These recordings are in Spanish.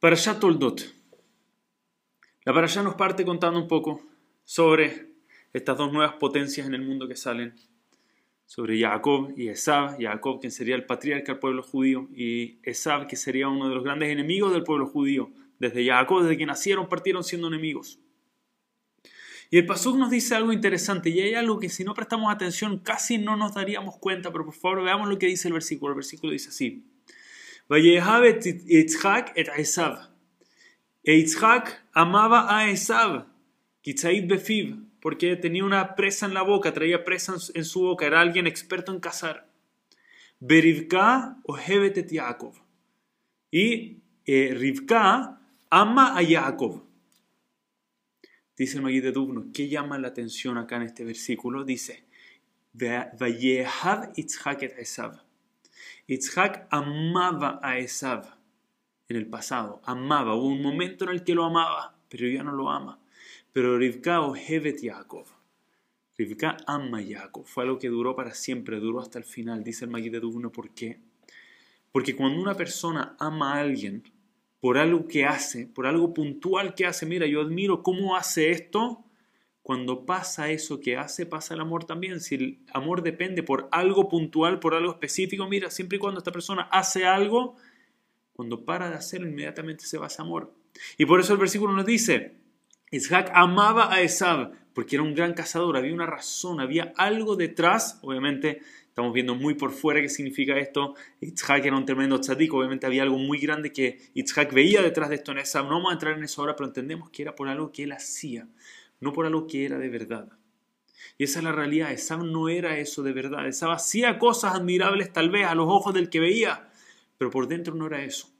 Parashat Toldot. La Parashat nos parte contando un poco sobre estas dos nuevas potencias en el mundo que salen, sobre Jacob y Esab, Jacob quien sería el patriarca del pueblo judío y Esab que sería uno de los grandes enemigos del pueblo judío. Desde Jacob, desde que nacieron, partieron siendo enemigos. Y el Pasuk nos dice algo interesante, y hay algo que si no prestamos atención casi no nos daríamos cuenta, pero por favor veamos lo que dice el versículo. El versículo dice así: Yitzhak et Esav. E Yitzhak amaba a Esav, Befiv, porque tenía una presa en la boca, traía presa en su boca, era alguien experto en cazar. Berivka o et Yaakov. Y eh, Rivka ama a Jacob. Dice el Magid de Dubno, ¿qué llama la atención acá en este versículo? Dice, Vayehav Yitzhak et Esav. Yitzhak amaba a Esav en el pasado, amaba, hubo un momento en el que lo amaba, pero ya no lo ama. Pero Rivka Hevet Yaakov. Rivka ama a Jacob, fue algo que duró para siempre, duró hasta el final, dice el Magid de Dubno, ¿por qué? Porque cuando una persona ama a alguien, por algo que hace, por algo puntual que hace. Mira, yo admiro cómo hace esto. Cuando pasa eso que hace, pasa el amor también. Si el amor depende por algo puntual, por algo específico, mira, siempre y cuando esta persona hace algo, cuando para de hacerlo, inmediatamente se va ese amor. Y por eso el versículo nos dice, Isaac amaba a Esab, porque era un gran cazador, había una razón, había algo detrás, obviamente Estamos viendo muy por fuera qué significa esto. Itzhak era un tremendo tzadik, obviamente había algo muy grande que Itzhak veía detrás de esto en esa. No vamos a entrar en eso ahora, pero entendemos que era por algo que él hacía, no por algo que era de verdad. Y esa es la realidad. Esab no era eso de verdad. Esab hacía cosas admirables tal vez a los ojos del que veía, pero por dentro no era eso.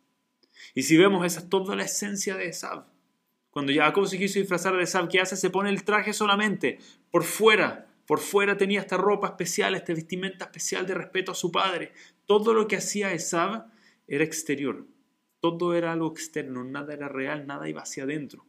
Y si vemos, esa es toda la esencia de Esab. Cuando Jacob se quiso disfrazar de Esab, ¿qué hace? Se pone el traje solamente por fuera, por fuera tenía esta ropa especial, esta vestimenta especial de respeto a su padre. Todo lo que hacía Esab era exterior. Todo era algo externo, nada era real, nada iba hacia adentro.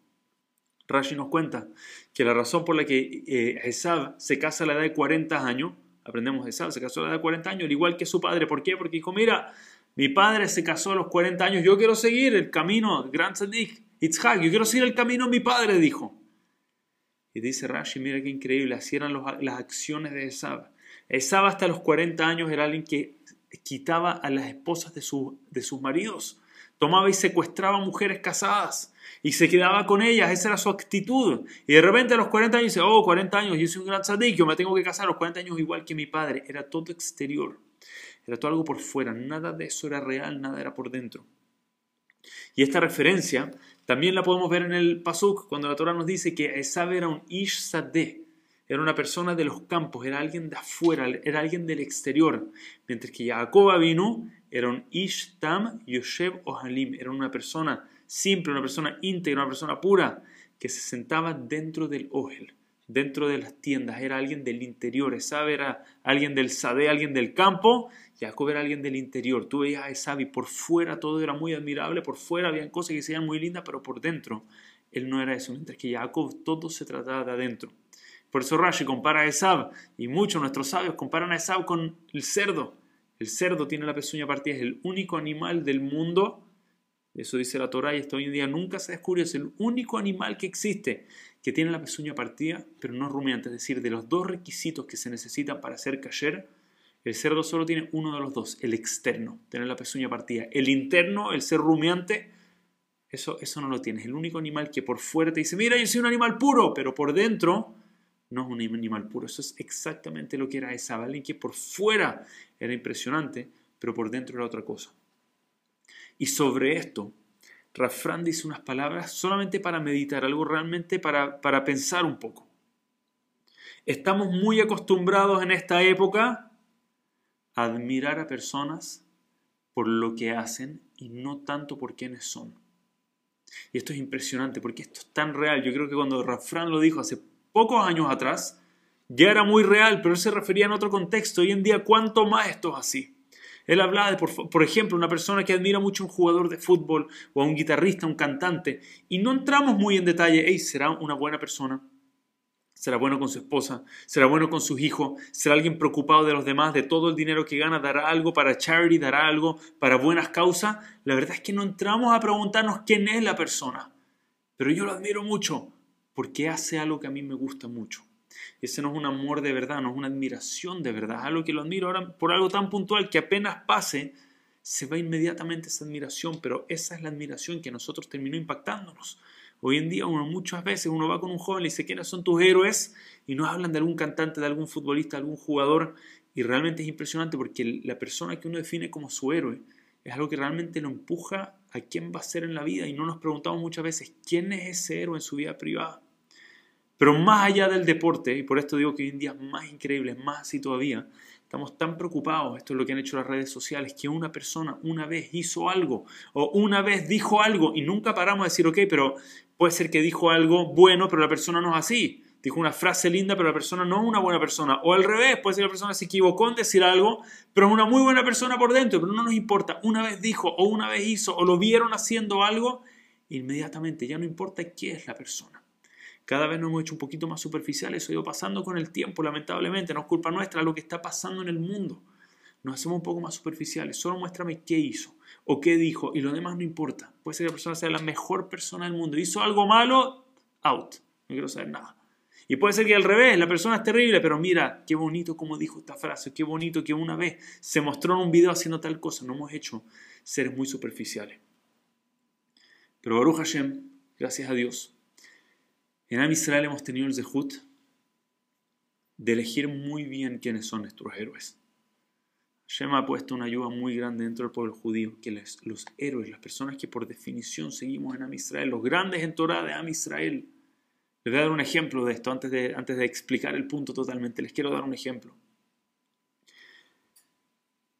Rashi nos cuenta que la razón por la que eh, Esab se casa a la edad de 40 años, aprendemos de Esab, se casó a la edad de 40 años, al igual que su padre. ¿Por qué? Porque dijo, mira, mi padre se casó a los 40 años, yo quiero seguir el camino, gran Tzadik, Itzhak, yo quiero seguir el camino mi padre, dijo. Y dice Rashi, mira qué increíble, así eran las acciones de Esab. Esab hasta los 40 años era alguien que quitaba a las esposas de, de sus maridos, tomaba y secuestraba mujeres casadas y se quedaba con ellas, esa era su actitud. Y de repente a los 40 años dice, oh, 40 años, yo soy un gran tzadik, yo me tengo que casar a los 40 años igual que mi padre. Era todo exterior, era todo algo por fuera, nada de eso era real, nada era por dentro. Y esta referencia también la podemos ver en el Pasuk, cuando la Torah nos dice que Esab era un Ish Sadeh, era una persona de los campos, era alguien de afuera, era alguien del exterior, mientras que Jacob vino era un Ish Tam Yoshev Ohalim, era una persona simple, una persona íntegra, una persona pura, que se sentaba dentro del Ohel, dentro de las tiendas, era alguien del interior, Esab era alguien del Sadeh, alguien del campo, Jacob era alguien del interior. Tú veías a Esab y por fuera todo era muy admirable, por fuera habían cosas que se veían muy lindas, pero por dentro él no era eso. Mientras que Jacob todo se trataba de adentro. Por eso Rashi compara a Esab y muchos nuestros sabios comparan a Esab con el cerdo. El cerdo tiene la pezuña partida, es el único animal del mundo. Eso dice la Torah y hasta hoy en día nunca se descubrió. Es el único animal que existe que tiene la pezuña partida, pero no rumiante. Es decir, de los dos requisitos que se necesitan para hacer cayer, el cerdo solo tiene uno de los dos, el externo, tener la pezuña partida. El interno, el ser rumiante, eso, eso no lo tiene. Es el único animal que por fuera te dice, mira, yo soy un animal puro, pero por dentro no es un animal puro. Eso es exactamente lo que era esa alguien que por fuera era impresionante, pero por dentro era otra cosa. Y sobre esto, Rafran dice unas palabras solamente para meditar, algo realmente para, para pensar un poco. Estamos muy acostumbrados en esta época admirar a personas por lo que hacen y no tanto por quiénes son. Y esto es impresionante porque esto es tan real. Yo creo que cuando Rafran lo dijo hace pocos años atrás, ya era muy real, pero él se refería en otro contexto. Hoy en día, ¿cuánto más esto es así? Él hablaba de, por, ejemplo, una persona que admira mucho a un jugador de fútbol o a un guitarrista, un cantante, y no entramos muy en detalle, hey, ¿será una buena persona? será bueno con su esposa, será bueno con sus hijos, será alguien preocupado de los demás, de todo el dinero que gana, dará algo para charity, dará algo para buenas causas. La verdad es que no entramos a preguntarnos quién es la persona, pero yo lo admiro mucho porque hace algo que a mí me gusta mucho. Ese no es un amor de verdad, no es una admiración de verdad, es algo que lo admiro ahora por algo tan puntual que apenas pase, se va inmediatamente esa admiración, pero esa es la admiración que a nosotros terminó impactándonos. Hoy en día uno muchas veces uno va con un joven y dice quiénes son tus héroes y nos hablan de algún cantante, de algún futbolista, de algún jugador y realmente es impresionante porque la persona que uno define como su héroe es algo que realmente lo empuja a quién va a ser en la vida y no nos preguntamos muchas veces quién es ese héroe en su vida privada. Pero más allá del deporte, y por esto digo que hoy en día es más increíble, más así todavía, Estamos tan preocupados, esto es lo que han hecho las redes sociales, que una persona una vez hizo algo o una vez dijo algo y nunca paramos de decir, ok, pero puede ser que dijo algo bueno, pero la persona no es así. Dijo una frase linda, pero la persona no es una buena persona. O al revés, puede ser que la persona se equivocó en decir algo, pero es una muy buena persona por dentro, pero no nos importa. Una vez dijo o una vez hizo o lo vieron haciendo algo, inmediatamente ya no importa quién es la persona. Cada vez nos hemos hecho un poquito más superficiales, eso ha ido pasando con el tiempo, lamentablemente, no es culpa nuestra lo que está pasando en el mundo. Nos hacemos un poco más superficiales, solo muéstrame qué hizo o qué dijo y lo demás no importa. Puede ser que la persona sea la mejor persona del mundo, hizo algo malo, out, no quiero saber nada. Y puede ser que al revés, la persona es terrible, pero mira, qué bonito como dijo esta frase, qué bonito que una vez se mostró en un video haciendo tal cosa. No hemos hecho seres muy superficiales. Pero Baruch Hashem, gracias a Dios, en Am Israel hemos tenido el zehut de elegir muy bien quiénes son nuestros héroes. Hashem ha puesto una ayuda muy grande dentro del pueblo judío, que los héroes, las personas que por definición seguimos en Am Israel, los grandes en Torah de Am Israel. Les voy a dar un ejemplo de esto antes de, antes de explicar el punto totalmente. Les quiero dar un ejemplo.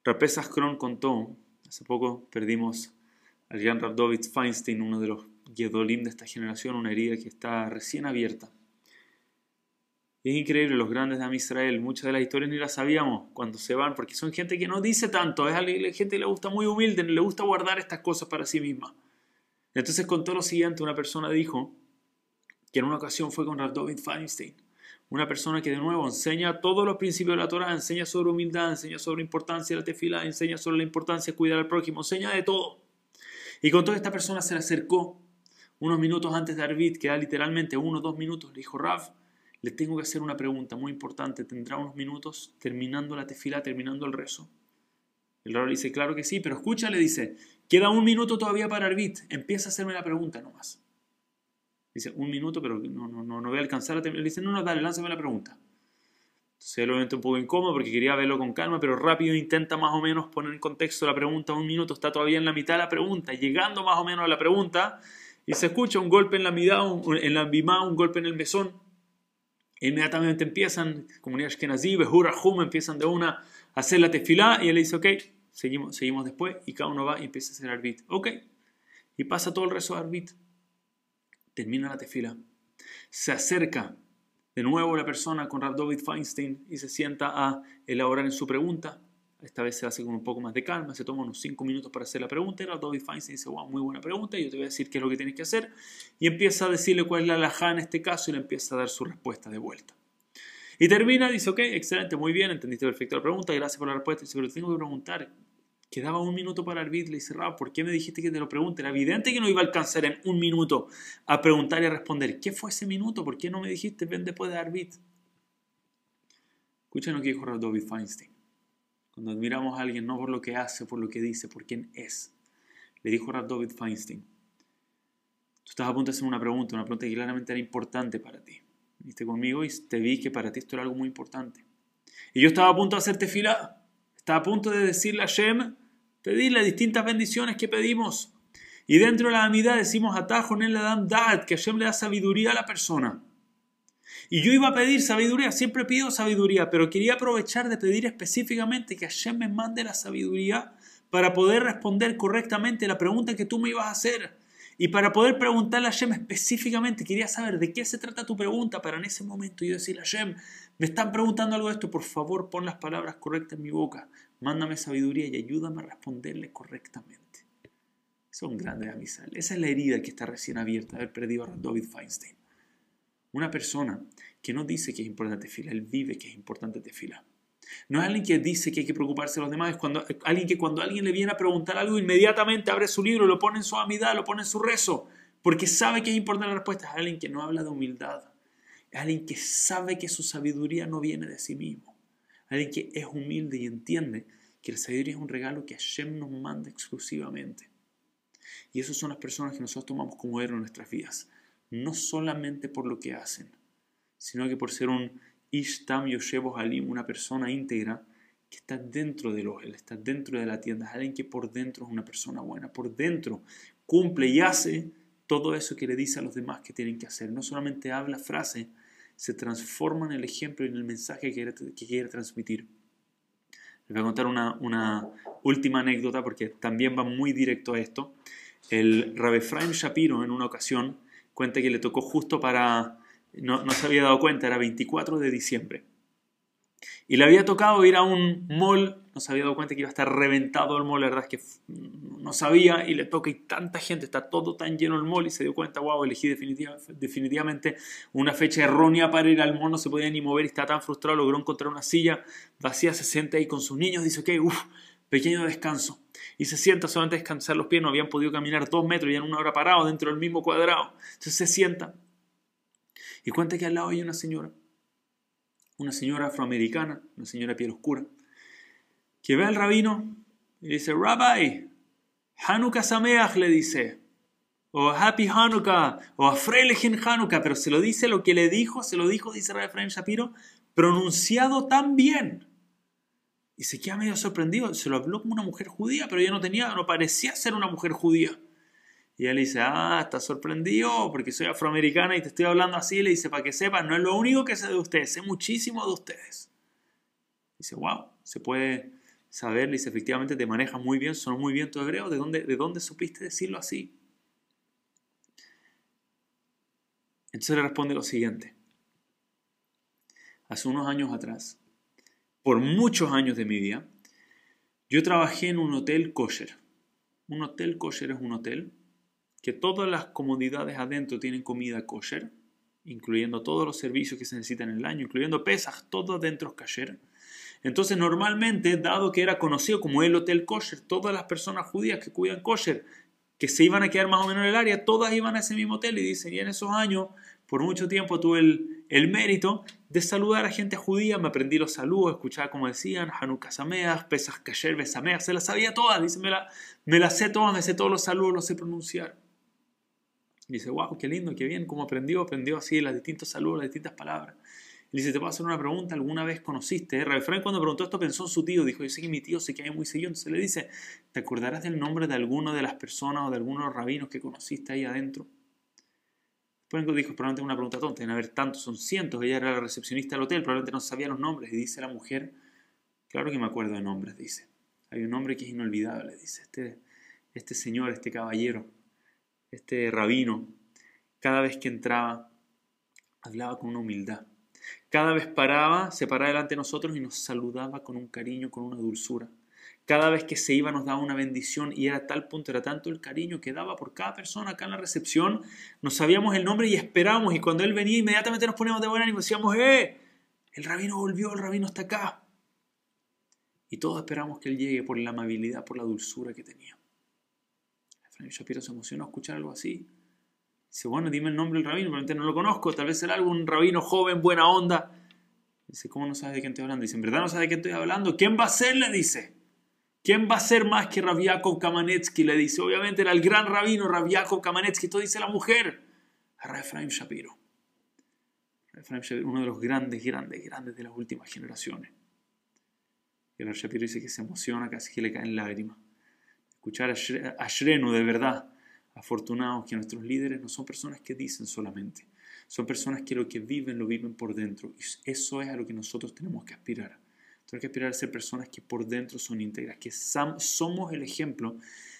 Rapesas Kron contó, hace poco perdimos al gran Radovitz Feinstein, uno de los Gedolim de esta generación, una herida que está recién abierta. es increíble, los grandes de Am Israel, muchas de las historias ni las sabíamos cuando se van, porque son gente que no dice tanto, es gente que le gusta muy humilde, le gusta guardar estas cosas para sí misma. Entonces contó lo siguiente, una persona dijo que en una ocasión fue con David Feinstein, una persona que de nuevo enseña todos los principios de la Torah, enseña sobre humildad, enseña sobre la importancia de la tefila, enseña sobre la importancia de cuidar al prójimo, enseña de todo. Y con toda esta persona se le acercó unos minutos antes de Arvid, que da literalmente uno o dos minutos, le dijo, Raf, le tengo que hacer una pregunta muy importante, ¿tendrá unos minutos terminando la tefila, terminando el rezo? El Raf le dice, claro que sí, pero escucha, le dice, queda un minuto todavía para Arvid, empieza a hacerme la pregunta nomás. Dice, un minuto, pero no, no, no, no voy a alcanzar a terminar. Le dice, no, no, dale, lánzame la pregunta. Entonces él obviamente un poco incómodo porque quería verlo con calma, pero rápido intenta más o menos poner en contexto la pregunta. Un minuto está todavía en la mitad de la pregunta, llegando más o menos a la pregunta, y se escucha un golpe en la midá, en la bimá, un golpe en el mesón. Inmediatamente empiezan, comunidad Ashkenazí, Behur empiezan de una a hacer la tefilá y él dice, ok, seguimos, seguimos después y cada uno va y empieza a hacer arbit. Ok, y pasa todo el resto de arbit. Termina la tefila. Se acerca de nuevo la persona con Rav Feinstein y se sienta a elaborar en su pregunta. Esta vez se hace con un poco más de calma, se toma unos 5 minutos para hacer la pregunta. Y David Feinstein dice, wow, muy buena pregunta, yo te voy a decir qué es lo que tienes que hacer. Y empieza a decirle cuál es la alajá en este caso y le empieza a dar su respuesta de vuelta. Y termina, dice, ok, excelente, muy bien, entendiste perfecto la pregunta, gracias por la respuesta. Dice, pero tengo que preguntar, quedaba un minuto para el le dice, Rav, ¿por qué me dijiste que te lo pregunte? Era evidente que no iba a alcanzar en un minuto a preguntar y a responder. ¿Qué fue ese minuto? ¿Por qué no me dijiste, ven después de Arbit? Escuchen lo que dijo David Feinstein. Cuando admiramos a alguien no por lo que hace, por lo que dice, por quién es. Le dijo David Feinstein. Tú estás a punto de hacer una pregunta, una pregunta que claramente era importante para ti. Viste conmigo y te vi que para ti esto era algo muy importante. Y yo estaba a punto de hacerte fila. Estaba a punto de decirle a Shem, pedirle distintas bendiciones que pedimos. Y dentro de la amidad decimos atajo en el Adam Dad, que Hashem le da sabiduría a la persona. Y yo iba a pedir sabiduría, siempre pido sabiduría, pero quería aprovechar de pedir específicamente que Hashem me mande la sabiduría para poder responder correctamente la pregunta que tú me ibas a hacer. Y para poder preguntarle a Hashem específicamente, quería saber de qué se trata tu pregunta para en ese momento yo decirle a Hashem, me están preguntando algo de esto, por favor pon las palabras correctas en mi boca, mándame sabiduría y ayúdame a responderle correctamente. Son grandes amistades. Esa es la herida que está recién abierta, haber perdido a David Feinstein. Una persona que no dice que es importante fila, él vive que es importante fila. No es alguien que dice que hay que preocuparse de los demás, es alguien que cuando alguien le viene a preguntar algo, inmediatamente abre su libro, lo pone en su amidad, lo pone en su rezo, porque sabe que es importante la respuesta. Es alguien que no habla de humildad, es alguien que sabe que su sabiduría no viene de sí mismo, alguien que es humilde y entiende que la sabiduría es un regalo que Hashem nos manda exclusivamente. Y esas son las personas que nosotros tomamos como héroes en nuestras vidas, no solamente por lo que hacen, sino que por ser un Ishtam Yoshebo Halim, una persona íntegra que está dentro del ojel, está dentro de la tienda, es alguien que por dentro es una persona buena, por dentro cumple y hace todo eso que le dice a los demás que tienen que hacer. No solamente habla frase, se transforma en el ejemplo y en el mensaje que quiere, transmitir. Les voy a contar una, última anécdota porque también va muy directo a esto. El Rabbi Shapiro en una ocasión cuenta que le tocó justo para no, se había dado cuenta, era 24 de diciembre. Y le había tocado ir a un mall, no se había dado cuenta que iba a estar reventado el mall, la verdad es que no sabía y le toca y tanta gente, está todo tan lleno el mall y se dio cuenta, wow, elegí definitivamente una fecha errónea para ir al mall, no se podía ni mover y está tan frustrado, logró encontrar una silla vacía, se sienta ahí con sus niños, dice, ok, uff, pequeño descanso. Y se sienta solamente a descansar los pies, no habían podido caminar dos metros y en una hora parado dentro del mismo cuadrado. Entonces se sienta y cuenta que al lado hay una señora, una señora afroamericana, una señora piel oscura, que ve al rabino y le dice, Rabbi, Hanukkah Sameach le dice, o Happy Hanukkah, o Afrelechen Hanukkah, pero se lo dice lo que le dijo, se lo dijo, dice Rabbi Shapiro, pronunciado tan bien. Y se queda medio sorprendido, se lo habló como una mujer judía, pero ella no tenía, no parecía ser una mujer judía. Y él dice, ah, estás sorprendido porque soy afroamericana y te estoy hablando así. Le dice, para que sepas, no es lo único que sé de ustedes, sé muchísimo de ustedes. Dice, wow, se puede saber, le dice, efectivamente te manejas muy bien, son muy bien tu hebreo, ¿de dónde, ¿de dónde supiste decirlo así? Entonces le responde lo siguiente. Hace unos años atrás, por muchos años de mi vida, yo trabajé en un hotel kosher. Un hotel kosher es un hotel que todas las comodidades adentro tienen comida kosher, incluyendo todos los servicios que se necesitan en el año, incluyendo pesas, todo adentro es kosher. Entonces, normalmente, dado que era conocido como el hotel kosher, todas las personas judías que cuidan kosher, que se iban a quedar más o menos en el área, todas iban a ese mismo hotel y dicen, y en esos años, por mucho tiempo tuve el, mérito de saludar a gente judía, me aprendí los saludos, escuchaba como decían, Hanukkah Sameach, Pesach Kasher Besameach, se las sabía todas, dice, me, la, me las sé todas, me sé todos los saludos, los sé pronunciar. Y dice, wow, qué lindo, qué bien, cómo aprendió, aprendió así las distintos saludos, las distintas palabras. Y dice, te puedo hacer una pregunta, ¿alguna vez conociste? Rabbi Frank cuando preguntó esto pensó en su tío, dijo, yo sé que mi tío se queda muy seguido, entonces le dice, ¿te acordarás del nombre de alguna de las personas o de algunos los rabinos que conociste ahí adentro? Después dijo, probablemente una pregunta tonta, en haber tantos, son cientos, ella era la recepcionista del hotel, probablemente no sabía los nombres, y dice la mujer, claro que me acuerdo de nombres, dice. Hay un nombre que es inolvidable, dice, este, este señor, este caballero, este rabino, cada vez que entraba, hablaba con una humildad. Cada vez paraba, se paraba delante de nosotros y nos saludaba con un cariño, con una dulzura. Cada vez que se iba nos daba una bendición y era tal punto, era tanto el cariño que daba por cada persona acá en la recepción. Nos sabíamos el nombre y esperábamos y cuando él venía inmediatamente nos poníamos de buen ánimo y decíamos, ¡eh! El rabino volvió, el rabino está acá. Y todos esperamos que él llegue por la amabilidad, por la dulzura que tenía. Efraín Shapiro se emocionó escuchar algo así. Dice, bueno, dime el nombre del rabino, probablemente no lo conozco, tal vez será algún rabino joven, buena onda. Dice, ¿cómo no sabes de quién estoy hablando? Dice, ¿en verdad no sabes de quién estoy hablando? ¿Quién va a ser? Le dice. ¿Quién va a ser más que Rabiakov Kamanetsky? Le dice, obviamente era el gran rabino Rabiakov Kamanetsky. Esto dice la mujer. Efraim Shapiro. Efraim Shapiro, uno de los grandes, grandes, grandes de las últimas generaciones. Y el Shapiro dice que se emociona, casi que le caen lágrimas escuchar a Shrenu de verdad. Afortunados que nuestros líderes no son personas que dicen solamente, son personas que lo que viven lo viven por dentro. Y eso es a lo que nosotros tenemos que aspirar. Tenemos que aspirar a ser personas que por dentro son íntegras, que somos el ejemplo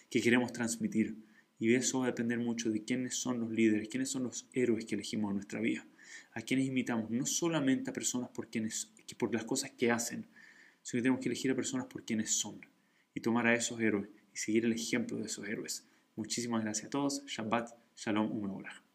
que queremos transmitir. Y eso va a depender mucho de quiénes son los líderes, quiénes son los héroes que elegimos en nuestra vida, a quienes invitamos, no solamente a personas por, quienes, por las cosas que hacen, sino que tenemos que elegir a personas por quienes son y tomar a esos héroes y seguir el ejemplo de esos héroes. Muchísimas gracias a todos. Shabbat, Shalom, Umeorah.